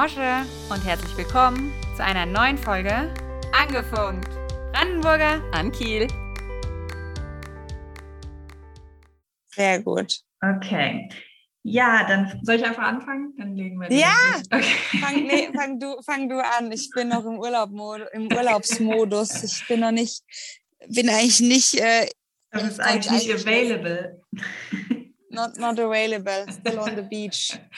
Mosche und herzlich willkommen zu einer neuen Folge Angefunkt. Brandenburger an Kiel. Sehr gut. Okay. Ja, dann soll ich einfach anfangen? Dann legen wir Ja, okay. fang, nee, fang, du, fang du an. Ich bin noch im, Urlaub, im Urlaubsmodus. Ich bin noch nicht, bin eigentlich nicht. Äh, das ist eigentlich nicht available. Not, not available, still on the beach.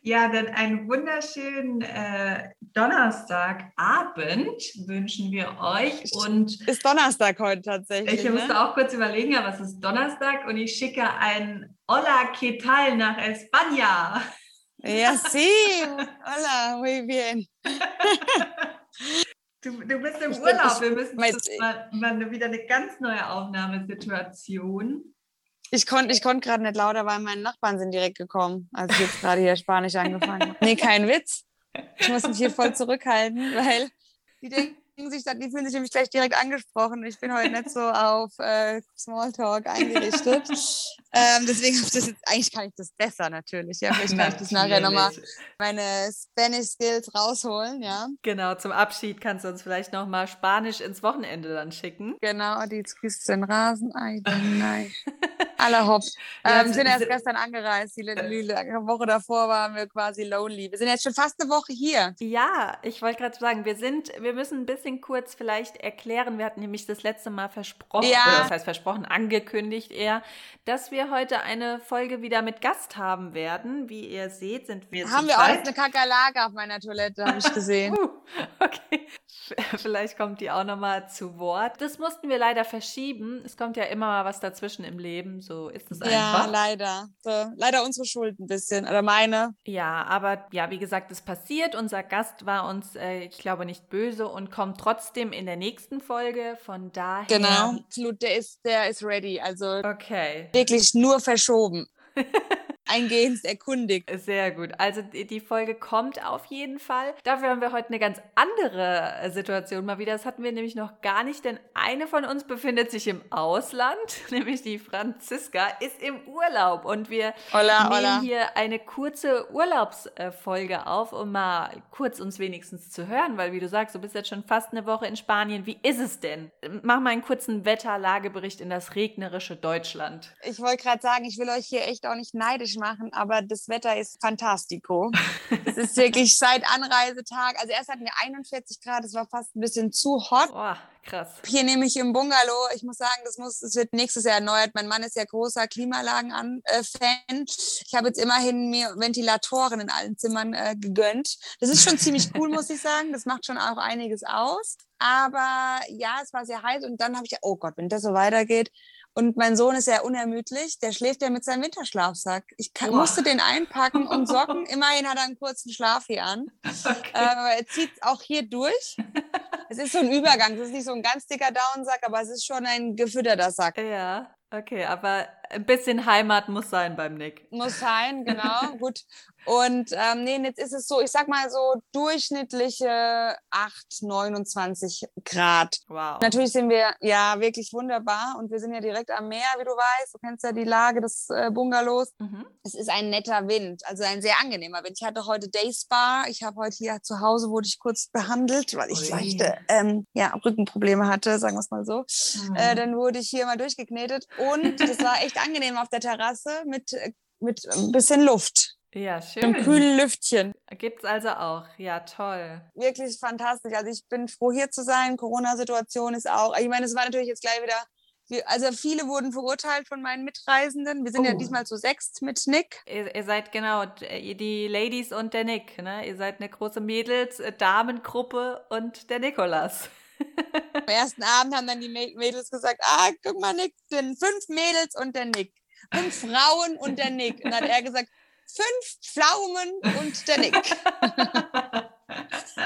Ja, dann einen wunderschönen äh, Donnerstagabend wünschen wir euch. Und ist Donnerstag heute tatsächlich. Ich musste ne? auch kurz überlegen, ja, was ist Donnerstag? Und ich schicke ein Hola, ¿qué tal nach España? Ja, sí. Hola, muy bien. Du, du bist im Urlaub. Wir müssen mal, mal wieder eine ganz neue Aufnahmesituation. Ich konnte ich konnt gerade nicht lauter, weil meine Nachbarn sind direkt gekommen, als ich jetzt gerade hier Spanisch angefangen habe. Nee, kein Witz. Ich muss mich hier voll zurückhalten, weil die denken sich, die fühlen sich nämlich gleich direkt angesprochen. Ich bin heute nicht so auf äh, Smalltalk eingerichtet. ähm, deswegen habe ich das jetzt, eigentlich kann ich das besser natürlich. Ja, vielleicht kann ich das nachher nochmal meine Spanish Skills rausholen, ja. Genau, zum Abschied kannst du uns vielleicht nochmal Spanisch ins Wochenende dann schicken. Genau, die küsst den Rasen. Ei, nein. Alle hopp. Ähm, sind erst gestern angereist. Die, die Woche davor waren wir quasi lonely. Wir sind jetzt schon fast eine Woche hier. Ja, ich wollte gerade sagen, wir sind, wir müssen ein bisschen kurz vielleicht erklären. Wir hatten nämlich das letzte Mal versprochen, ja. oder das heißt versprochen, angekündigt eher, dass wir heute eine Folge wieder mit Gast haben werden. Wie ihr seht, sind wir Haben wir auch eine Kakerlake auf meiner Toilette, habe ich gesehen. uh, okay. Vielleicht kommt die auch nochmal zu Wort. Das mussten wir leider verschieben. Es kommt ja immer mal was dazwischen im Leben. So ist es einfach. Ja, leider. So, leider unsere Schuld ein bisschen. Oder meine. Ja, aber ja, wie gesagt, es passiert. Unser Gast war uns, äh, ich glaube, nicht böse und kommt trotzdem in der nächsten Folge. Von daher. Genau. Absolut, der ist, der ist ready. Also okay. wirklich nur verschoben. eingehend erkundigt. Sehr gut. Also die Folge kommt auf jeden Fall. Dafür haben wir heute eine ganz andere äh, Situation mal wieder. Das hatten wir nämlich noch gar nicht, denn eine von uns befindet sich im Ausland, nämlich die Franziska ist im Urlaub und wir hola, nehmen hola. hier eine kurze Urlaubsfolge auf, um mal kurz uns wenigstens zu hören, weil wie du sagst, du bist jetzt schon fast eine Woche in Spanien. Wie ist es denn? Mach mal einen kurzen Wetterlagebericht in das regnerische Deutschland. Ich wollte gerade sagen, ich will euch hier echt auch nicht neidisch machen machen, aber das Wetter ist fantastico. es ist wirklich seit Anreisetag, also erst hatten wir 41 Grad, es war fast ein bisschen zu hot. Boah, krass. Hier nehme ich im Bungalow, ich muss sagen, das muss, es wird nächstes Jahr erneuert. Mein Mann ist ja großer Klimaanlagen-Fan. Äh, ich habe jetzt immerhin mir Ventilatoren in allen Zimmern äh, gegönnt. Das ist schon ziemlich cool, muss ich sagen. Das macht schon auch einiges aus. Aber ja, es war sehr heiß und dann habe ich, oh Gott, wenn das so weitergeht, und mein Sohn ist ja unermüdlich, der schläft ja mit seinem Winterschlafsack. Ich kann, musste den einpacken und Socken. Immerhin hat er einen kurzen Schlaf hier an. Okay. Äh, aber er zieht auch hier durch. es ist so ein Übergang. Es ist nicht so ein ganz dicker Downsack, aber es ist schon ein gefütterter Sack. Ja, okay, aber ein bisschen Heimat muss sein beim Nick. Muss sein, genau. Gut. Und ähm, nee, jetzt ist es so, ich sag mal so durchschnittliche 8, 29 Grad. Wow. Natürlich sind wir ja wirklich wunderbar und wir sind ja direkt am Meer, wie du weißt. Du kennst ja die Lage des äh, Bungalows. Mhm. Es ist ein netter Wind, also ein sehr angenehmer Wind. Ich hatte heute Day Spa. Ich habe heute hier zu Hause wurde ich kurz behandelt, weil ich leichte ähm, ja, Rückenprobleme hatte, sagen wir es mal so. Mhm. Äh, dann wurde ich hier mal durchgeknetet und das war echt angenehm auf der Terrasse mit, äh, mit ein bisschen Luft. Ja, schön. Im kühlen Lüftchen. Gibt es also auch. Ja, toll. Wirklich fantastisch. Also ich bin froh, hier zu sein. Corona-Situation ist auch, ich meine, es war natürlich jetzt gleich wieder, also viele wurden verurteilt von meinen Mitreisenden. Wir sind oh. ja diesmal zu sechst mit Nick. Ihr, ihr, seid genau die Ladies und der Nick. Ne? Ihr seid eine große Mädels-Damengruppe äh, und der Nikolas. Am ersten Abend haben dann die Mädels gesagt, ah, guck mal, Nick, sind fünf Mädels und der Nick. Fünf Frauen und der Nick. Und dann hat er gesagt, fünf Pflaumen und der Nick.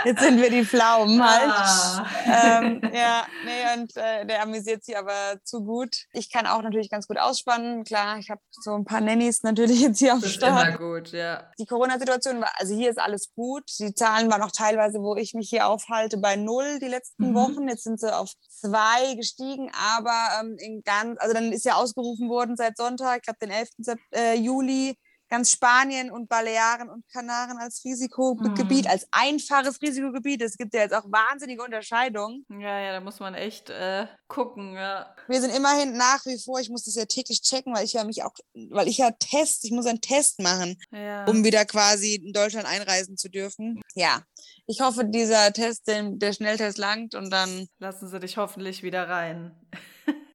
Jetzt sind wir die Pflaumen halt. Ah. Ähm, ja, nee, und äh, der amüsiert sich aber zu gut. Ich kann auch natürlich ganz gut ausspannen. Klar, ich habe so ein paar Nannies natürlich jetzt hier auf das Start. Immer gut, ja. Die Corona-Situation war, also hier ist alles gut. Die Zahlen waren auch teilweise, wo ich mich hier aufhalte, bei null die letzten mhm. Wochen. Jetzt sind sie auf zwei gestiegen, aber ähm, in ganz, also dann ist ja ausgerufen worden seit Sonntag, ich glaube den 11. Äh, Juli, ganz Spanien und Balearen und Kanaren als Risikogebiet, Mhm. als einfaches Risikogebiet. Es gibt ja jetzt auch wahnsinnige Unterscheidungen. Ja, ja, da muss man echt äh, gucken, ja. Wir sind immerhin nach wie vor, ich muss das ja täglich checken, weil ich ja mich auch, weil ich ja Test, ich muss einen Test machen, ja. um wieder quasi in Deutschland einreisen zu dürfen. Ja, ich hoffe, dieser Test, den, der Schnelltest langt und dann, Lassen sie dich hoffentlich wieder rein.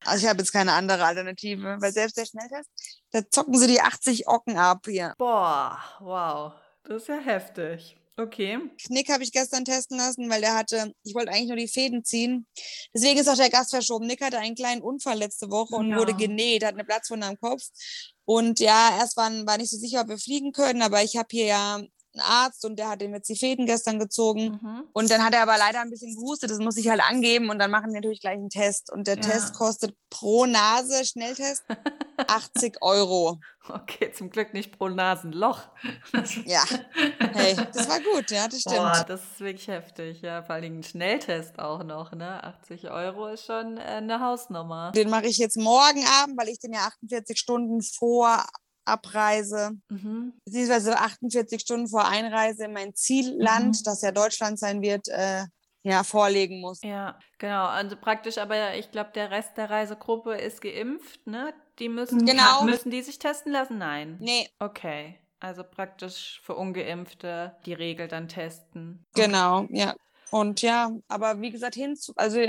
Also ich habe jetzt keine andere Alternative, weil selbst der Schnelltest, da zocken sie die 80 Ocken ab hier. Boah, wow. Das ist ja heftig. Okay. Knick habe ich gestern testen lassen, weil der hatte, ich wollte eigentlich nur die Fäden ziehen. Deswegen ist auch der Gast verschoben. Nick hatte einen kleinen Unfall letzte Woche und Ja. wurde genäht, hat eine Platzwunde am Kopf. Und ja, erst waren, war nicht so sicher, ob wir fliegen können, aber ich habe hier ja einen Arzt und der hat ihm jetzt die Fäden gestern gezogen. Mhm. Und dann hat er aber leider ein bisschen gehustet, das muss ich halt angeben und dann machen die natürlich gleich einen Test. Und der Ja. Test kostet pro Nase, Schnelltest, 80 Euro. Okay, zum Glück nicht pro Nasenloch. Ja, hey, das war gut, ja, das stimmt. Boah, das ist wirklich heftig, ja. Vor allem ein Schnelltest auch noch, ne? 80 Euro ist schon äh, eine Hausnummer. Den mache ich jetzt morgen Abend, weil ich den ja 48 Stunden vor Abreise, Mhm. beziehungsweise 48 Stunden vor Einreise in mein Zielland, Mhm. das ja Deutschland sein wird, äh, ja, vorlegen muss. Ja, genau. Also praktisch, aber ich glaube, der Rest der Reisegruppe ist geimpft, ne? Die müssen, Genau. müssen die sich testen lassen? Nein. Nee, Okay. Also praktisch für Ungeimpfte die Regel dann testen. genau, ja. Und ja, aber wie gesagt, hinzu, also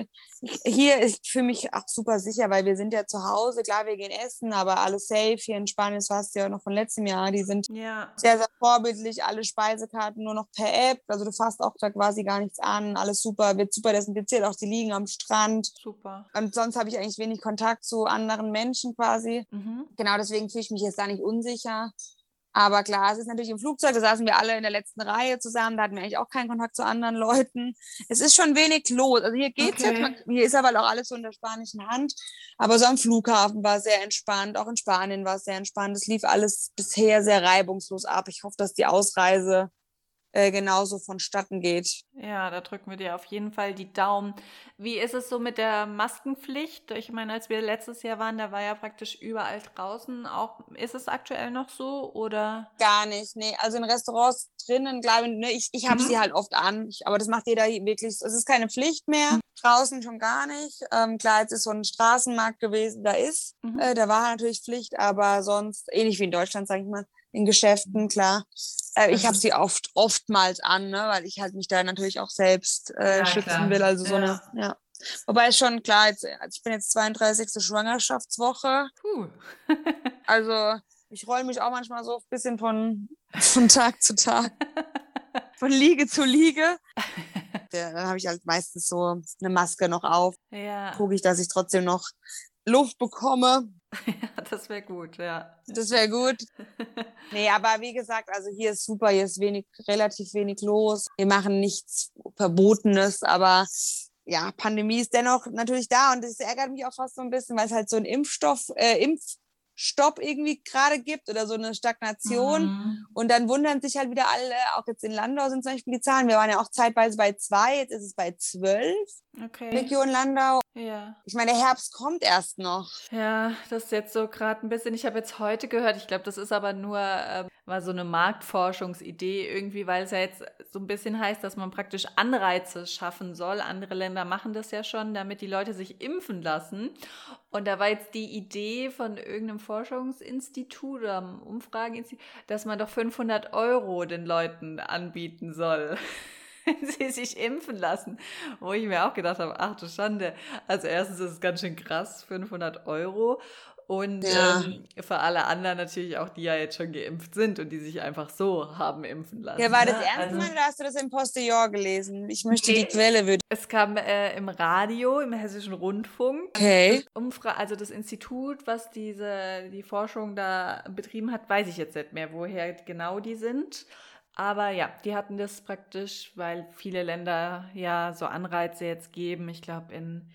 hier ist für mich auch super sicher, weil wir sind ja zu Hause, klar, wir gehen essen, aber alles safe. Hier in Spanien, das warst du ja noch von letztem Jahr, die sind Ja. sehr, sehr vorbildlich, alle Speisekarten nur noch per App. Also du fasst auch da quasi gar nichts an, alles super, wird super desinfiziert, auch die liegen am Strand. Super. Und sonst habe ich eigentlich wenig Kontakt zu anderen Menschen quasi. Mhm. Genau, deswegen fühle ich mich jetzt da nicht unsicher. Aber klar, es ist natürlich im Flugzeug, da saßen wir alle in der letzten Reihe zusammen, da hatten wir eigentlich auch keinen Kontakt zu anderen Leuten. Es ist schon wenig los. Also hier geht's Okay. jetzt, man, hier ist aber auch alles so in der spanischen Hand. Aber so am Flughafen war es sehr entspannt, auch in Spanien war es sehr entspannt. Es lief alles bisher sehr reibungslos ab. Ich hoffe, dass die Ausreise äh, genauso vonstatten geht. Ja, da drücken wir dir auf jeden Fall die Daumen. Wie ist es so mit der Maskenpflicht? Ich meine, als wir letztes Jahr waren, da war ja praktisch überall draußen auch. Ist es aktuell noch so oder? Gar nicht, nee. Also in Restaurants drinnen, glaube ich, ne, ich, ich habe Mhm. sie halt oft an. Ich, aber das macht jeder wirklich. Es ist keine Pflicht mehr. Draußen schon gar nicht. Ähm, klar, jetzt ist so ein Straßenmarkt gewesen, da ist. Mhm. Äh, da war natürlich Pflicht, aber sonst ähnlich wie in Deutschland, sage ich mal, in Geschäften, klar. Äh, ich habe ist- sie oft, oftmals an, ne, weil ich halt mich da natürlich auch selbst äh, Ja, schützen klar. will. Also so eine, ja. Wobei ist schon klar, jetzt, also ich bin jetzt 32. Schwangerschaftswoche. Puh. Also ich roll mich auch manchmal so ein bisschen von, von Tag zu Tag, von Liege zu Liege. Ja, dann habe ich halt meistens so eine Maske noch auf. ja, Gucke ich, dass ich trotzdem noch Luft bekomme. das wäre gut, ja. Das wäre gut. Nee, aber wie gesagt, also hier ist super, hier ist wenig, relativ wenig los. Wir machen nichts Verbotenes, aber ja, Pandemie ist dennoch natürlich da und das ärgert mich auch fast so ein bisschen, weil es halt so einen Impfstoff, äh, Impfstopp irgendwie gerade gibt oder so eine Stagnation. Mhm. Und dann wundern sich halt wieder alle, auch jetzt in Landau sind zum Beispiel die Zahlen. Wir waren ja auch zeitweise bei zwei, jetzt ist es bei zwölf, Okay. Region Landau. Ja. Ich meine, der Herbst kommt erst noch. Ja, das ist jetzt so gerade ein bisschen. Ich habe jetzt heute gehört, ich glaube, das ist aber nur äh, war so eine Marktforschungsidee irgendwie, weil es ja jetzt so ein bisschen heißt, dass man praktisch Anreize schaffen soll. Andere Länder machen das ja schon, damit die Leute sich impfen lassen. Und da war jetzt die Idee von irgendeinem Forschungsinstitut oder einem Umfrageinstitut, dass man doch 500 Euro den Leuten anbieten soll. wenn sie sich impfen lassen. Wo ich mir auch gedacht habe, ach du Schande. Also erstens ist es ganz schön krass, 500 Euro. Und Ja. ähm, für alle anderen natürlich auch, die ja jetzt schon geimpft sind und die sich einfach so haben impfen lassen. Ja, war das ne? ernst Also- oder hast du das im Postillon gelesen? Ich möchte die Nee. Quelle würde. Es kam äh, im Radio, im Hessischen Rundfunk. Okay. Umfra also das Institut, was diese die Forschung da betrieben hat, weiß ich jetzt nicht mehr, woher genau die sind. Aber ja, die hatten das praktisch, weil viele Länder ja so Anreize jetzt geben. Ich glaube, in,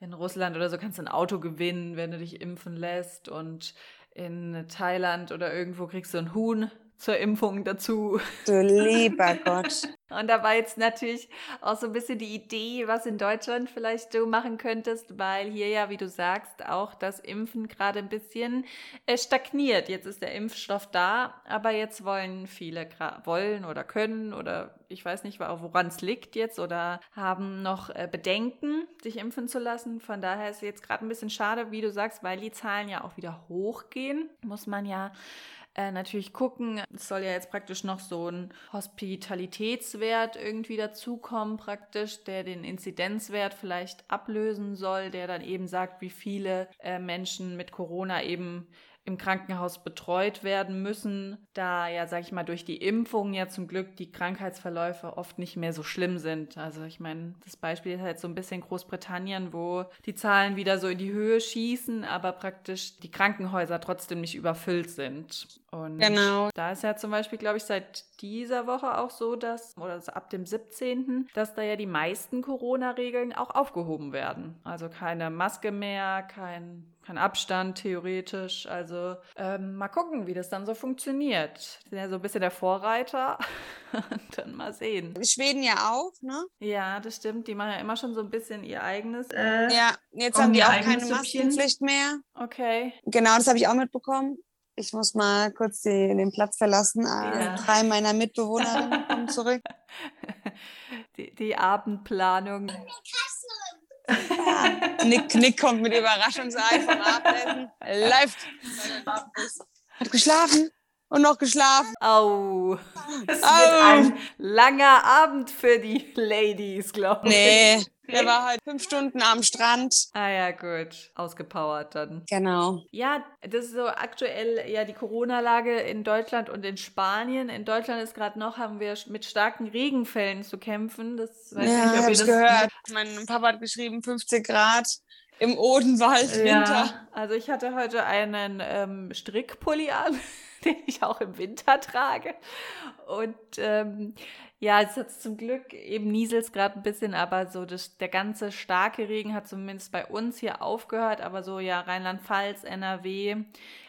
in Russland oder so kannst du ein Auto gewinnen, wenn du dich impfen lässt. Und in Thailand oder irgendwo kriegst du ein Huhn zur Impfung dazu. Du lieber Gott. Und da war jetzt natürlich auch so ein bisschen die Idee, was in Deutschland vielleicht du machen könntest, weil hier ja, wie du sagst, auch das Impfen gerade ein bisschen äh, stagniert. Jetzt ist der Impfstoff da, aber jetzt wollen viele wollen oder können oder ich weiß nicht, woran es liegt jetzt oder haben noch äh, Bedenken, sich impfen zu lassen. Von daher ist es jetzt gerade ein bisschen schade, wie du sagst, weil die Zahlen ja auch wieder hochgehen. Muss man ja äh, natürlich gucken. Es soll ja jetzt praktisch noch so ein Hospitalitätswert irgendwie dazukommen, praktisch, der den Inzidenzwert vielleicht ablösen soll, der dann eben sagt, wie viele äh, Menschen mit Corona eben im Krankenhaus betreut werden müssen, da ja, sag ich mal, durch die Impfung ja zum Glück die Krankheitsverläufe oft nicht mehr so schlimm sind. Also ich meine, das Beispiel ist halt so ein bisschen Großbritannien, wo die Zahlen wieder so in die Höhe schießen, aber praktisch die Krankenhäuser trotzdem nicht überfüllt sind. Und genau. da ist ja zum Beispiel, glaube ich, seit dieser Woche auch so, dass, oder ab dem 17., dass da ja die meisten Corona-Regeln auch aufgehoben werden. Also keine Maske mehr, kein kein Abstand theoretisch. Also ähm, mal gucken, wie das dann so funktioniert. Wir sind ja so ein bisschen der Vorreiter. dann mal sehen. Schweden ja auch, ne? Ja, das stimmt. Die machen ja immer schon so ein bisschen ihr eigenes. Äh, ja, jetzt haben die auch keine Maskenpflicht mehr. Okay. Genau, das habe ich auch mitbekommen. Ich muss mal kurz die, den Platz verlassen. Ah, ja. Drei meiner Mitbewohnerinnen kommen zurück. Die, die Abendplanung. Ja. Nick, Nick kommt mit Überraschungsei vom Abendessen. Läuft. Hat geschlafen und noch geschlafen. Au. Das Au. wird ein langer Abend für die Ladies, glaube ich. Nee, der war halt fünf Stunden am Strand. Ah ja, gut. Ausgepowert dann. Genau. Ja, das ist so aktuell ja die Corona-Lage in Deutschland und in Spanien. In Deutschland ist gerade noch, haben wir mit starken Regenfällen zu kämpfen. Das weiß ja, nicht, ob ich das gehört. Mein Papa hat geschrieben, 50 Grad im Odenwald, Winter. Ja, also ich hatte heute einen ähm, Strickpulli an, den ich auch im Winter trage. Und ähm, ja, es hat zum Glück eben nieselt gerade ein bisschen, aber so das, der ganze starke Regen hat zumindest bei uns hier aufgehört. Aber so ja, Rheinland-Pfalz, NRW,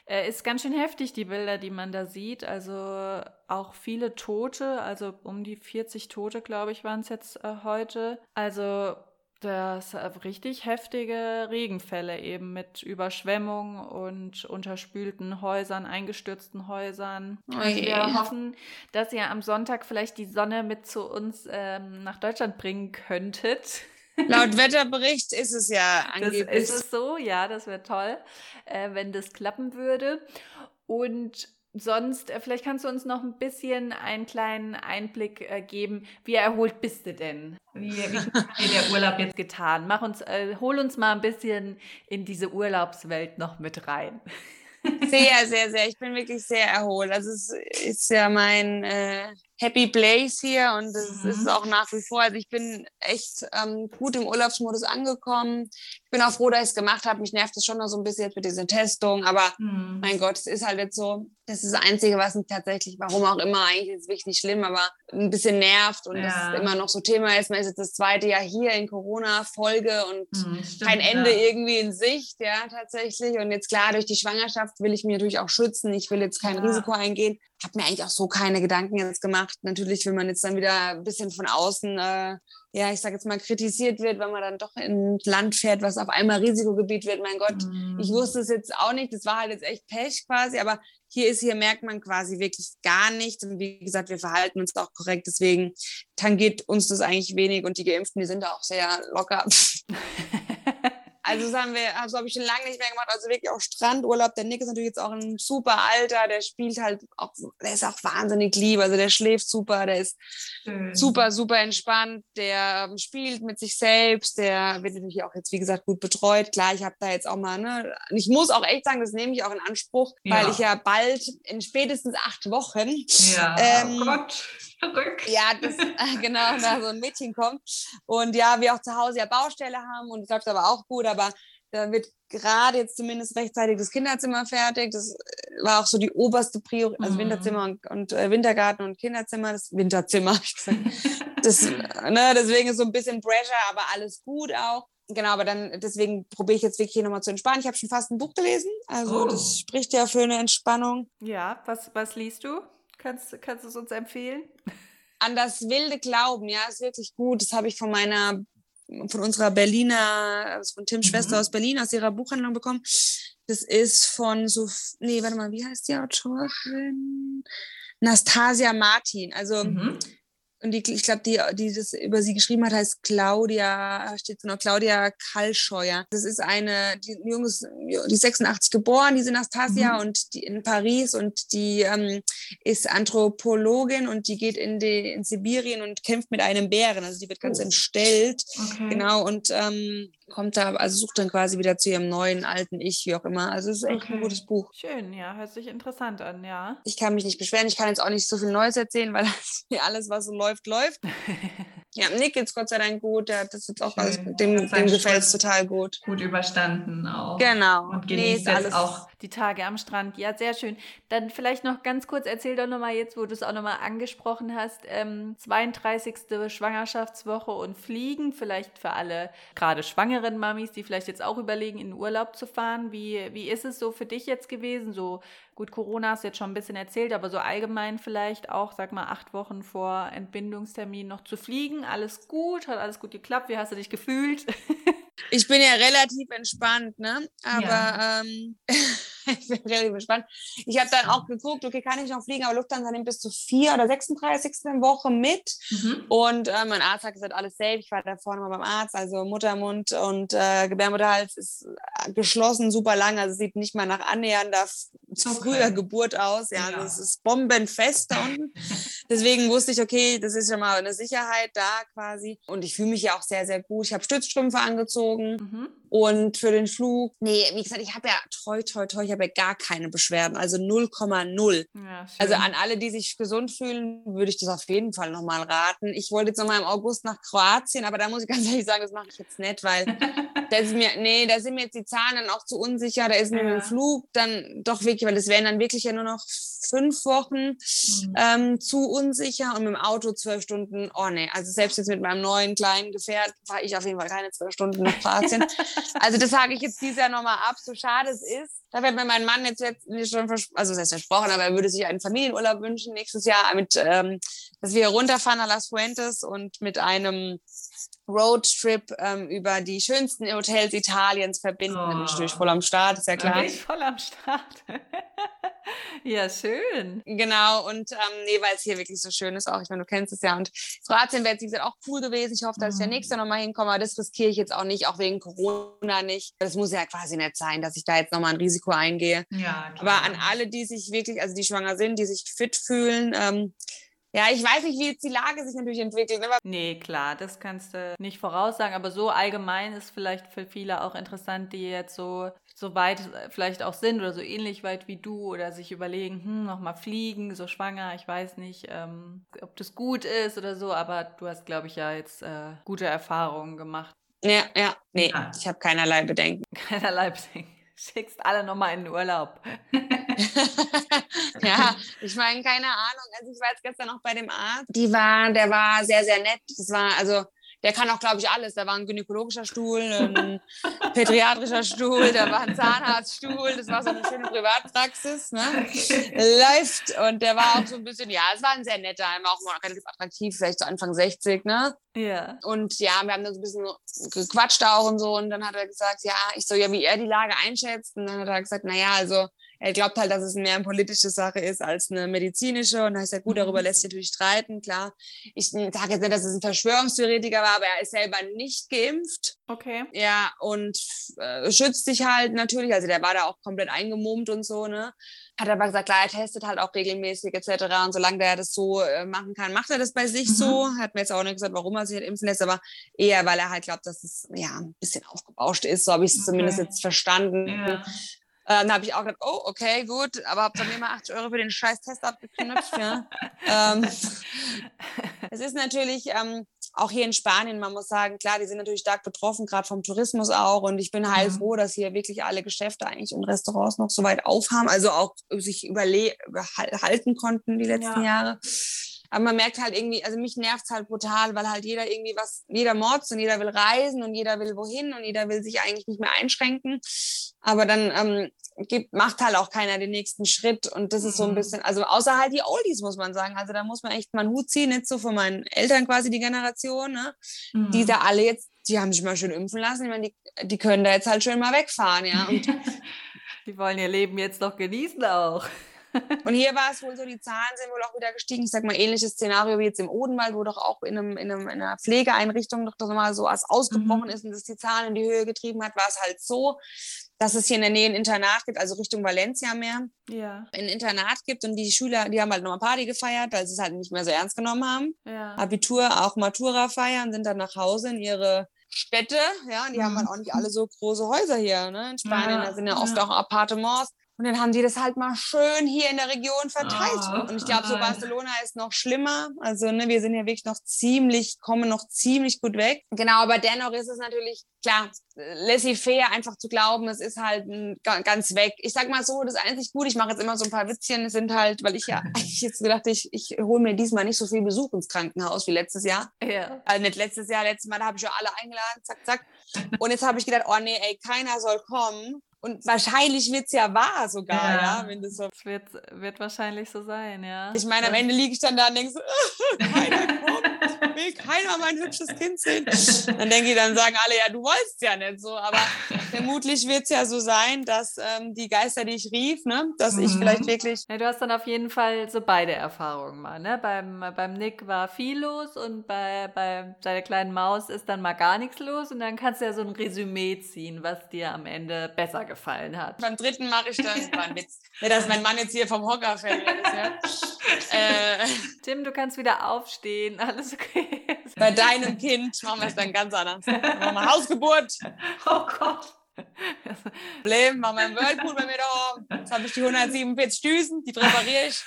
äh, ist ganz schön heftig, die Bilder, die man da sieht. Also auch viele Tote, also um die 40 Tote, glaube ich, waren es jetzt äh, heute. Also das äh, richtig heftige Regenfälle eben mit Überschwemmung und unterspülten Häusern, eingestürzten Häusern. Also wir hoffen, dass ihr am Sonntag vielleicht die Sonne mit zu uns ähm, nach Deutschland bringen könntet. Laut Wetterbericht ist es ja angeblich. Das ist es so, ja, das wäre toll, äh, wenn das klappen würde. Und sonst, äh, vielleicht kannst du uns noch ein bisschen einen kleinen Einblick äh, geben. Wie erholt bist du denn? Wie, wie hat dir der Urlaub jetzt getan? Mach uns, äh, hol uns mal ein bisschen in diese Urlaubswelt noch mit rein. Sehr, sehr, sehr. Ich bin wirklich sehr erholt. Also es ist ja mein äh, Happy Place hier und es mhm. ist auch nach wie vor. Also ich bin echt ähm, gut im Urlaubsmodus angekommen. Ich bin auch froh, dass ich es gemacht habe. Mich nervt es schon noch so ein bisschen jetzt mit dieser Testung, aber mhm. mein Gott, es ist halt jetzt so. Das ist das Einzige, was mich tatsächlich, warum auch immer, eigentlich ist es wirklich nicht schlimm, aber ein bisschen nervt und ja. das immer noch so Thema ist. Man ist jetzt das zweite Jahr hier in Corona-Folge und mhm, stimmt, kein Ende ja. irgendwie in Sicht, ja, tatsächlich. Und jetzt klar, durch die Schwangerschaft will ich mich natürlich auch schützen. Ich will jetzt kein ja. Risiko eingehen habe mir eigentlich auch so keine Gedanken jetzt gemacht. Natürlich, wenn man jetzt dann wieder ein bisschen von außen, äh, ja, ich sage jetzt mal, kritisiert wird, wenn man dann doch in ein Land fährt, was auf einmal Risikogebiet wird. Mein Gott, mm. ich wusste es jetzt auch nicht. Das war halt jetzt echt Pech quasi. Aber hier ist, hier merkt man quasi wirklich gar nichts. Und wie gesagt, wir verhalten uns auch korrekt. Deswegen tangiert uns das eigentlich wenig. Und die Geimpften, die sind da auch sehr locker. Also das haben wir, also habe ich schon lange nicht mehr gemacht. Also wirklich auch Strandurlaub. Der Nick ist natürlich jetzt auch ein super Alter. Der spielt halt auch, der ist auch wahnsinnig lieb. Also der schläft super, der ist Schön. super, super entspannt. Der ähm, spielt mit sich selbst. Der wird natürlich auch jetzt, wie gesagt, gut betreut. Klar, ich habe da jetzt auch mal, ne, ich muss auch echt sagen, das nehme ich auch in Anspruch, ja. weil ich ja bald in spätestens acht Wochen. Ja, ähm, oh Gott verrückt. Ja, das, äh, genau, da so ein Mädchen kommt. Und ja, wir auch zu Hause ja Baustelle haben und es läuft aber auch gut, aber da wird gerade jetzt zumindest rechtzeitig das Kinderzimmer fertig. Das äh, war auch so die oberste Priorität, also mhm. Winterzimmer und, und äh, Wintergarten und Kinderzimmer, das Winterzimmer, ich gesagt. Das, ne, deswegen ist so ein bisschen Pressure, aber alles gut auch. Genau, aber dann deswegen probiere ich jetzt wirklich hier nochmal zu entspannen. Ich habe schon fast ein Buch gelesen, also oh. das spricht ja für eine Entspannung. Ja, was, was liest du? Kannst, kannst du es uns empfehlen? An das wilde Glauben, ja, ist wirklich gut. Das habe ich von meiner, von unserer Berliner, also von Tims mhm. Schwester aus Berlin, aus ihrer Buchhandlung bekommen. Das ist von so, nee, warte mal, wie heißt die Autorin? Nastasia Martin. Also mhm. Und die, ich glaube, die, die das über sie geschrieben hat, heißt Claudia, steht so noch, Claudia Kallscheuer. Das ist eine, die junge, die ist 86 geboren, diese Nastasia, mhm. und die in Paris und die ähm, ist Anthropologin und die geht in, die, in Sibirien und kämpft mit einem Bären. Also die wird ganz oh. entstellt. Okay. Genau, und ähm, kommt da, also sucht dann quasi wieder zu ihrem neuen, alten Ich, wie auch immer. Also es ist echt okay. ein gutes Buch. Schön, ja, hört sich interessant an, ja. Ich kann mich nicht beschweren, ich kann jetzt auch nicht so viel Neues erzählen, weil alles, was so läuft, läuft. ja, Nick geht's Gott sei Dank gut, der hat das jetzt auch alles, dem, dem gefällt es total gut. Gut überstanden auch. Genau. Und genießt nee, jetzt auch die Tage am Strand. Ja, sehr schön. Dann vielleicht noch ganz kurz, erzähl doch nochmal jetzt, wo du es auch nochmal angesprochen hast, ähm, 32. Schwangerschaftswoche und Fliegen, vielleicht für alle gerade schwangeren Mamis, die vielleicht jetzt auch überlegen, in den Urlaub zu fahren. Wie, wie ist es so für dich jetzt gewesen? So gut, Corona hast du jetzt schon ein bisschen erzählt, aber so allgemein vielleicht auch, sag mal, acht Wochen vor Entbindungstermin noch zu fliegen. Alles gut, hat alles gut geklappt. Wie hast du dich gefühlt? Ich bin ja relativ entspannt, ne? Aber ja. ähm, ich bin relativ entspannt. Ich habe dann auch geguckt, okay, kann ich noch fliegen, aber Lufthansa nimmt bis zu vier oder 36. Woche mit. Mhm. Und äh, mein Arzt hat gesagt, alles safe. Ich war da vorne mal beim Arzt, also Muttermund und äh, Gebärmutterhals ist äh, geschlossen, super lang, also sieht nicht mal nach annähernder okay. früher Geburt aus. Ja, ja. das ist bombenfest da unten. Deswegen wusste ich, okay, das ist schon mal eine Sicherheit da quasi. Und ich fühle mich ja auch sehr, sehr gut. Ich habe Stützstrümpfe angezogen. Mhm. Und für den Flug, nee, wie gesagt, ich habe ja toi, toi, toi, ich habe ja gar keine Beschwerden, also 0,0. Ja, also an alle, die sich gesund fühlen, würde ich das auf jeden Fall nochmal raten. Ich wollte jetzt nochmal im August nach Kroatien, aber da muss ich ganz ehrlich sagen, das mache ich jetzt nicht, weil da ist mir, nee, da sind mir jetzt die Zahlen dann auch zu unsicher, da ist mir ja. mit dem Flug dann doch wirklich, weil es wären dann wirklich ja nur noch fünf Wochen mhm. ähm, zu unsicher und mit dem Auto zwölf Stunden, oh nee, also selbst jetzt mit meinem neuen kleinen Gefährt fahre ich auf jeden Fall keine zwölf Stunden nach Kroatien. Also das sage ich jetzt dieses Jahr nochmal ab, so schade es ist. Da wird mir mein Mann jetzt, jetzt schon versprochen, also das heißt versprochen, aber er würde sich einen Familienurlaub wünschen nächstes Jahr, mit, ähm, dass wir runterfahren nach Las Fuentes und mit einem Roadtrip ähm, über die schönsten Hotels Italiens verbinden. Oh. Natürlich voll am Start, ist ja klar. Okay, voll am Start. ja, schön. Genau, und ähm, nee, weil es hier wirklich so schön ist auch. Ich meine, du kennst es ja. Und Kroatien wäre jetzt, wie gesagt, auch cool gewesen. Ich hoffe, dass ich ja mhm. nächstes Jahr nochmal hinkomme, aber das riskiere ich jetzt auch nicht, auch wegen Corona nicht. Das muss ja quasi nicht sein, dass ich da jetzt nochmal ein Risiko eingehe. Ja, klar. Aber an alle, die sich wirklich, also die schwanger sind, die sich fit fühlen, ähm, ja, ich weiß nicht, wie jetzt die Lage sich natürlich entwickelt. Aber nee, klar, das kannst du nicht voraussagen. Aber so allgemein ist vielleicht für viele auch interessant, die jetzt so, so weit vielleicht auch sind oder so ähnlich weit wie du oder sich überlegen, hm, nochmal fliegen, so schwanger, ich weiß nicht, ähm, ob das gut ist oder so. Aber du hast, glaube ich, ja jetzt äh, gute Erfahrungen gemacht. Ja, ja, nee, ja. ich habe keinerlei Bedenken. Keinerlei Bedenken. Schickst alle nochmal in den Urlaub. ja, ich meine, keine Ahnung. Also ich war jetzt gestern noch bei dem Arzt. Die war, der war sehr, sehr nett. Das war, also der kann auch, glaube ich, alles. Da war ein gynäkologischer Stuhl, ein pädiatrischer Stuhl, da war ein Zahnarztstuhl. Das war so eine schöne Privatpraxis. Ne? Läuft. Und der war auch so ein bisschen, ja, es war ein sehr netter, immer auch mal relativ attraktiv, vielleicht so Anfang 60. Ne? Ja. Und ja, wir haben dann so ein bisschen gequatscht auch und so. Und dann hat er gesagt, ja, ich so, ja, wie er die Lage einschätzt. Und dann hat er gesagt, naja, also er glaubt halt, dass es mehr eine politische Sache ist als eine medizinische. Und da ist ja gut, darüber mhm. lässt sich natürlich streiten, klar. Ich sage jetzt nicht, dass es ein Verschwörungstheoretiker war, aber er ist selber nicht geimpft. Okay. Ja, und äh, schützt sich halt natürlich. Also der war da auch komplett eingemummt und so, ne? Hat aber gesagt, klar, er testet halt auch regelmäßig etc. Und solange der das so äh, machen kann, macht er das bei sich mhm. so. Hat mir jetzt auch nicht gesagt, warum er sich halt impfen lässt, aber eher, weil er halt glaubt, dass es ja ein bisschen aufgebauscht ist. So habe ich es okay. zumindest jetzt verstanden. Ja. Äh, dann habe ich auch gedacht, oh, okay, gut, aber habe dann immer 80 Euro für den scheiß Test abgeknüpft. ja. ähm, es ist natürlich ähm, auch hier in Spanien, man muss sagen, klar, die sind natürlich stark betroffen, gerade vom Tourismus auch. Und ich bin heilfroh, mhm. dass hier wirklich alle Geschäfte eigentlich und Restaurants noch so weit aufhaben, also auch sich überhalten konnten die letzten ja. Jahre. Aber man merkt halt irgendwie, also mich nervt es halt brutal, weil halt jeder irgendwie was, jeder mords und jeder will reisen und jeder will wohin und jeder will sich eigentlich nicht mehr einschränken. Aber dann ähm, gibt, macht halt auch keiner den nächsten Schritt. Und das ist so ein Mhm. bisschen, also außer halt die Oldies, muss man sagen. Also da muss man echt mal einen Hut ziehen, nicht so von meinen Eltern quasi die Generation, ne? Mhm. die da alle jetzt, die haben sich mal schön impfen lassen. Ich meine, die, die können da jetzt halt schön mal wegfahren, ja. Und, Die wollen ihr Leben jetzt noch genießen auch. Und hier war es wohl so, die Zahlen sind wohl auch wieder gestiegen. Ich sag mal, ähnliches Szenario wie jetzt im Odenwald, wo doch auch in, einem, in, einem, in einer Pflegeeinrichtung doch das mal so als ausgebrochen Mhm. ist und das die Zahlen in die Höhe getrieben hat, war es halt so, dass es hier in der Nähe ein Internat gibt, also Richtung Valencia mehr, Ja, ein Internat gibt und die Schüler, die haben halt nochmal Party gefeiert, weil sie es halt nicht mehr so ernst genommen haben. ja. Abitur, auch Matura feiern, sind dann nach Hause in ihre Städte, ja, und die haben Mhm. halt auch nicht alle so große Häuser hier, ne, in Spanien, Ja, da sind ja oft auch Appartements. Und dann haben die das halt mal schön hier in der Region verteilt. Oh, und ich glaube, so. Barcelona ist noch schlimmer. Also, ne, wir sind ja wirklich noch ziemlich, kommen noch ziemlich gut weg. Genau, aber dennoch ist es natürlich, klar, laissez-faire einfach zu glauben, es ist halt ein, ga- ganz weg. Ich sag mal so, das einzig gut, ich mache jetzt immer so ein paar Witzchen, sind halt, weil ich ja eigentlich jetzt gedacht, ich, ich hole mir diesmal nicht so viel Besuch ins Krankenhaus wie letztes Jahr. ja. Also nicht letztes Jahr, letztes Mal, da habe ich ja alle eingeladen, zack, zack. Und jetzt habe ich gedacht, oh nee, ey, keiner soll kommen. Und wahrscheinlich wird es ja wahr sogar, Ja. ja, wenn das so. Das wird, wird wahrscheinlich so sein, ja. Ich meine, am Ende liege ich dann da und denke so, keiner kommt, will keiner mein hübsches Kind sehen. Dann denke ich, dann sagen alle, ja, du wolltest ja nicht so. Aber vermutlich wird es ja so sein, dass ähm, die Geister, die ich rief, ne, dass ich Mhm. vielleicht wirklich Ja, du hast dann auf jeden Fall so beide Erfahrungen mal, ne? Beim, beim Nick war viel los und bei, bei deiner kleinen Maus ist dann mal gar nichts los und dann kannst du ja so ein Resümee ziehen, was dir am Ende besser gefallen hat. beim dritten mache ich das war ein Witz, nicht, dass mein Mann jetzt hier vom Hocker fällt. hört. Äh, Tim, du kannst wieder aufstehen, alles okay. bei deinem Kind machen wir es dann ganz anders. Machen wir Hausgeburt. Oh Gott. Problem, machen wir einen Whirlpool bei mir da oben. Jetzt habe ich die 147 Düsen, die präpariere ich.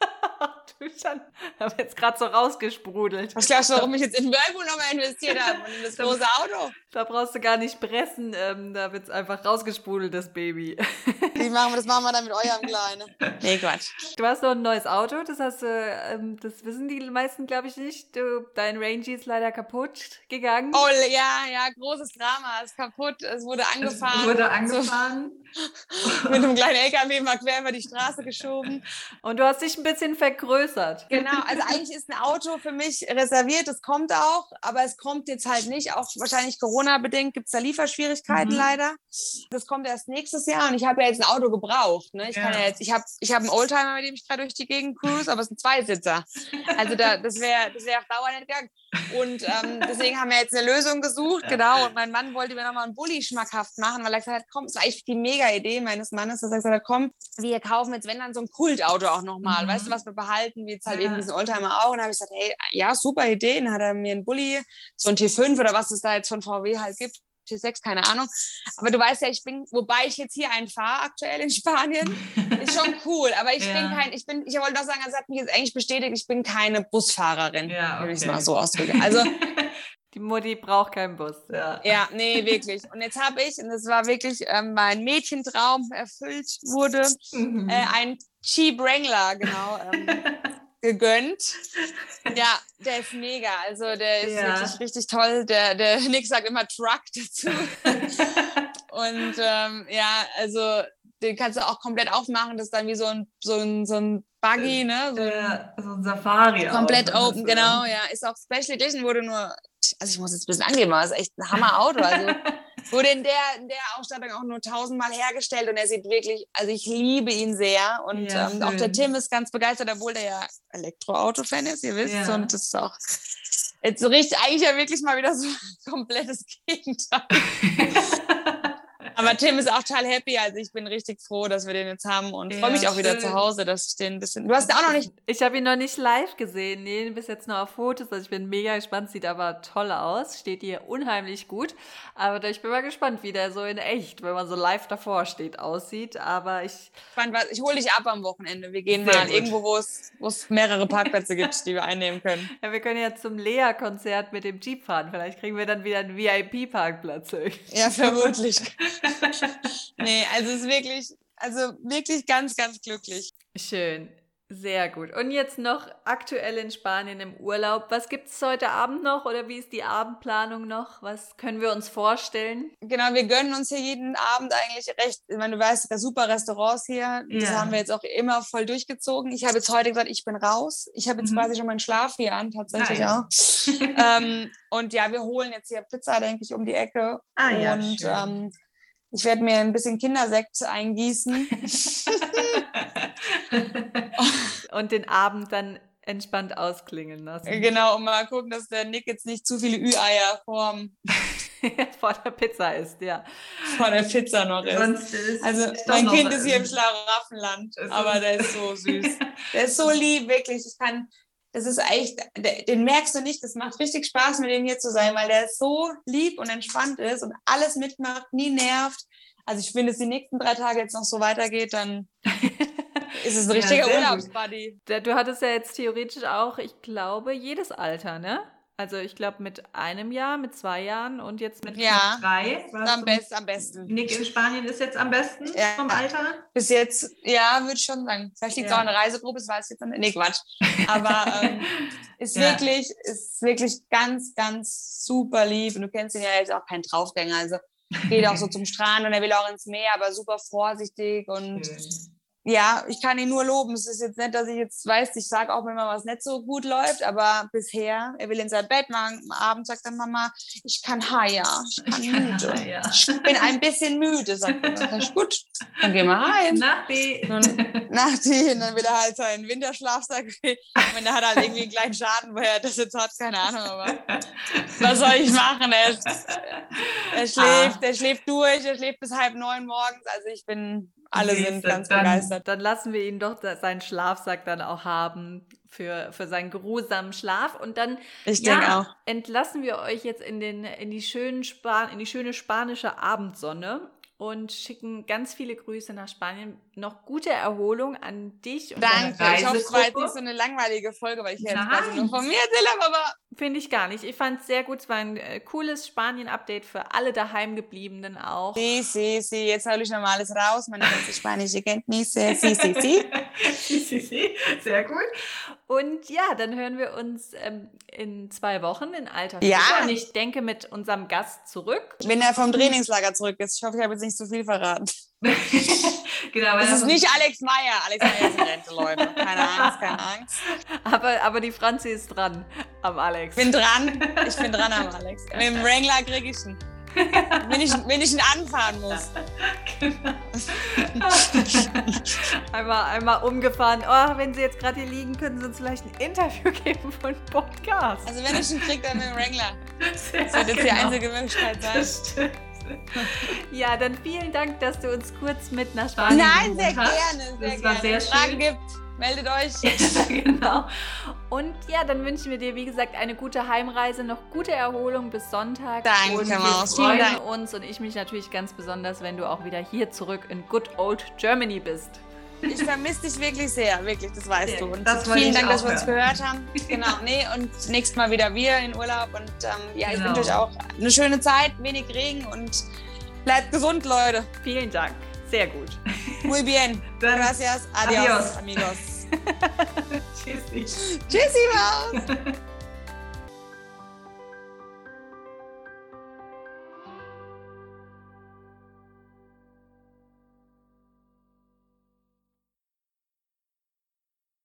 du schon, hab jetzt gerade so rausgesprudelt. Was glaubst du, warum ich jetzt in Whirlpool nochmal investiert habe und in das große Auto? Da brauchst du gar nicht pressen, ähm, da wird's einfach rausgesprudelt, das Baby. Wie machen wir das? Machen wir dann mit eurem Kleinen. Nee, Quatsch. Du hast noch ein neues Auto, das hast du, ähm, das wissen die meisten, glaube ich, nicht. Du, dein Rangy ist leider kaputt gegangen. Oh, ja, ja, großes Drama. Ist kaputt. Es wurde Es angefahren. wurde angefahren. So, mit einem kleinen LKW mal quer über die Straße geschoben. Und du hast dich ein bisschen vergrößert. Genau, also eigentlich ist ein Auto für mich reserviert, es kommt auch, aber es kommt jetzt halt nicht, auch wahrscheinlich Corona-bedingt gibt es da Lieferschwierigkeiten Mhm. leider. Das kommt erst nächstes Jahr und ich habe ja jetzt ein Auto gebraucht. Ne? Ich Ja. ja jetzt, ich habe ich hab einen Oldtimer, mit dem ich gerade durch die Gegend cruise, aber es ist ein Zweisitzer. Also da, das wäre das wär auf Dauer nicht gegangen. Und ähm, deswegen haben wir jetzt eine Lösung gesucht, genau. Und mein Mann wollte mir nochmal einen Bulli schmackhaft machen, weil er gesagt hat, komm, das ist eigentlich die Mega-Idee meines Mannes, dass er gesagt hat, komm, wir kaufen jetzt, wenn dann so ein Kultauto auch nochmal. Mhm. Weißt du, was wir behalten, wie jetzt halt Ja. eben diesen Oldtimer auch. Und dann habe ich gesagt, hey, ja, super Idee. Dann hat er mir einen Bulli, so ein T5 oder was es da jetzt von VW halt gibt. T6, keine Ahnung. Aber du weißt ja, ich bin, wobei ich jetzt hier einen fahre aktuell in Spanien, ist schon cool. Aber ich Ja. bin kein, ich bin, ich wollte doch sagen, also hat mich jetzt eigentlich bestätigt, ich bin keine Busfahrerin, Ja, würde ich es okay. mal so ausdrücken. Also, Die Mutti braucht keinen Bus. Ja. ja, nee, wirklich. Und jetzt habe ich, und das war wirklich ähm, mein Mädchentraum erfüllt wurde, Mhm. äh, ein Jeep Wrangler, genau, ähm, gegönnt. Ja, der ist mega. Also der ist Ja. wirklich richtig toll. Der, der Nick sagt immer Truck dazu. Und ähm, ja, also den kannst du auch komplett aufmachen. Das ist dann wie so ein, so ein, so ein Buggy, ne? So Ja, so ein Safari. komplett auch, open, genau. Ja, ist auch Special Edition, wurde nur, also ich muss jetzt ein bisschen angeben, aber es ist echt ein Hammer-Auto. Also wurde in der, in der Ausstattung auch nur tausendmal hergestellt und er sieht wirklich, also ich liebe ihn sehr. Und Ja, ähm, auch der. Tim ist ganz begeistert, obwohl der ja Elektroauto-Fan ist, ihr wisst. Ja. Und das ist auch jetzt so richtig, eigentlich ja wirklich mal wieder so ein komplettes Gegenteil. Aber Tim ist auch total happy. Also ich bin richtig froh, dass wir den jetzt haben und freue Ja, mich auch wieder schön. zu Hause, dass ich den ein bisschen. Du hast den auch noch nicht. Ich habe ihn noch nicht live gesehen, nee, bis jetzt nur auf Fotos. Also ich bin mega gespannt, sieht aber toll aus, steht hier unheimlich gut. Aber ich bin mal gespannt, wie der so in echt, wenn man so live davor steht, aussieht. Aber ich, Spannend, Ich hole dich ab am Wochenende. Wir gehen mal gut. irgendwo, wo es, wo es mehrere Parkplätze gibt, die wir einnehmen können. ja, wir können ja zum Lea-Konzert mit dem Jeep fahren. Vielleicht kriegen wir dann wieder einen VIP-Parkplatz. Ja, vermutlich. nee, also es ist wirklich, also wirklich ganz, ganz glücklich. Schön. Sehr gut. Und jetzt noch aktuell in Spanien im Urlaub. Was gibt es heute Abend noch oder wie ist die Abendplanung noch? Was können wir uns vorstellen? Genau, wir gönnen uns hier jeden Abend eigentlich recht. Ich meine, du weißt, super Restaurants hier, das Ja. haben wir jetzt auch immer voll durchgezogen. Ich habe jetzt heute gesagt, ich bin raus. Ich habe jetzt Mhm. quasi schon meinen Schlaf hier an, tatsächlich Ah, auch. ähm, und ja, wir holen jetzt hier Pizza, denke ich, um die Ecke. Ah, ja, und schön. ähm, ich werde mir ein bisschen Kindersekt eingießen. Und den Abend dann entspannt ausklingen lassen. genau, um mal gucken, dass der Nick jetzt nicht zu viele Ü-Eier vorm, Vor der Pizza ist, ja. vor der Pizza noch ist. Sonst ist Also mein Kind ist hier im Schlaraffenland, aber der ist so süß. Der ist so lieb, wirklich. Ich kann, das ist echt, den merkst du nicht. Das macht richtig Spaß, mit dem hier zu sein, weil der so lieb und entspannt ist und alles mitmacht, nie nervt. Also ich finde, es die nächsten drei Tage jetzt noch so weitergeht, dann ist es ein Ja, richtiger gut. Urlaubsbuddy. Du hattest ja jetzt theoretisch auch, ich glaube, jedes Alter, ne? Also ich glaube mit einem Jahr, mit zwei Jahren und jetzt mit Ja, Drei. am, best, am besten. Nick in Spanien ist jetzt am besten Ja. vom Alter. Bis jetzt, ja, würde ich schon sagen. Vielleicht liegt es Ja. auch an der Reisegruppe, das weiß ich jetzt nicht. Nee, Quatsch. Aber ähm, ist Ja. wirklich, ist wirklich ganz, ganz super lieb. Und du kennst ihn ja jetzt auch kein Draufgänger. Also geht auch so zum Strand und er will auch ins Meer, aber super vorsichtig und Schön. Ja, ich kann ihn nur loben. Es ist jetzt nicht, dass ich jetzt weiß, ich sage auch, wenn mal was nicht so gut läuft, aber bisher, er will in sein Bett machen. Am Abend sagt dann Mama, ich kann higher, ich kann Ich kann müde. higher. Ich bin ein bisschen müde, sagt er. Sag ich, gut, dann gehen wir heim. Nach B. Und nach die, und dann will er halt seinen Winterschlafsack. Meine, der hat halt irgendwie einen kleinen Schaden, woher er das jetzt hat, keine Ahnung, aber was soll ich machen? Er, er schläft, er schläft durch, er schläft bis halb neun morgens. Also ich bin, alle sind Siehste, ganz dann- begeistert. Dann lassen wir ihn doch seinen Schlafsack dann auch haben für, für seinen geruhsamen Schlaf. Und dann Ich Ja. auch. entlassen wir euch jetzt in, den, in, die schönen Span in die schöne spanische Abendsonne und schicken ganz viele Grüße nach Spanien. Noch gute Erholung an dich und Danke. deine Ich hoffe, es war jetzt nicht so eine langweilige Folge, weil ich jetzt quasi nur von mir erzähle, aber Finde ich gar nicht. Ich fand es sehr gut. Es war ein äh, cooles Spanien-Update für alle daheimgebliebenen auch. sí, sí, sí, jetzt hole ich noch mal alles raus, meine ganze spanische Kenntnisse. Sie, sie, sie. Sehr gut. Und ja, dann hören wir uns ähm, in zwei Wochen in alter Ja. Frische. Und ich denke mit unserem Gast zurück. Wenn er vom Trainingslager zurück ist. Ich hoffe, ich habe jetzt nicht zu viel verraten. genau, weil Es ist das- nicht Alex Meyer. Alex Meyer ist in Rente, Leute. Keine Angst, keine Angst. Aber, aber die Franzi ist dran am Alex. Ich bin dran. Ich bin dran am Alex. Mit dem Wrangler kriege ich ihn. Wenn ich, wenn ich ihn anfahren muss. einmal, einmal umgefahren. Oh, wenn Sie jetzt gerade hier liegen, können Sie uns vielleicht ein Interview geben von Podcast. Also wenn ich ihn kriege, dann mit dem Wrangler. Das Das wird jetzt die einzige Möglichkeit sein. Das stimmt. Ja, dann vielen Dank, dass du uns kurz mit nach Spanien Nein, sehr hast. gerne. Sehr Das war gerne. sehr Wenn es Fragen schön. gibt, meldet euch. genau. Und ja, dann wünschen wir dir, wie gesagt, eine gute Heimreise, noch gute Erholung bis Sonntag. Danke, und wir Maus. Vielen freuen Dank. uns und ich mich natürlich ganz besonders, wenn du auch wieder hier zurück in Good Old Germany bist. Ich vermisse dich wirklich sehr, wirklich, das weißt Sehr du. Und vielen Dank, dass wir uns gehört haben. Genau, nee, und nächstes Mal wieder wir in Urlaub. Und ähm, ja, ich Genau. wünsche euch auch eine schöne Zeit, wenig Regen und bleibt gesund, Leute. Vielen Dank. Sehr gut. Muy bien. Dann- Gracias. Adios, Adios. amigos. Tschüssi. Tschüssi, Maus.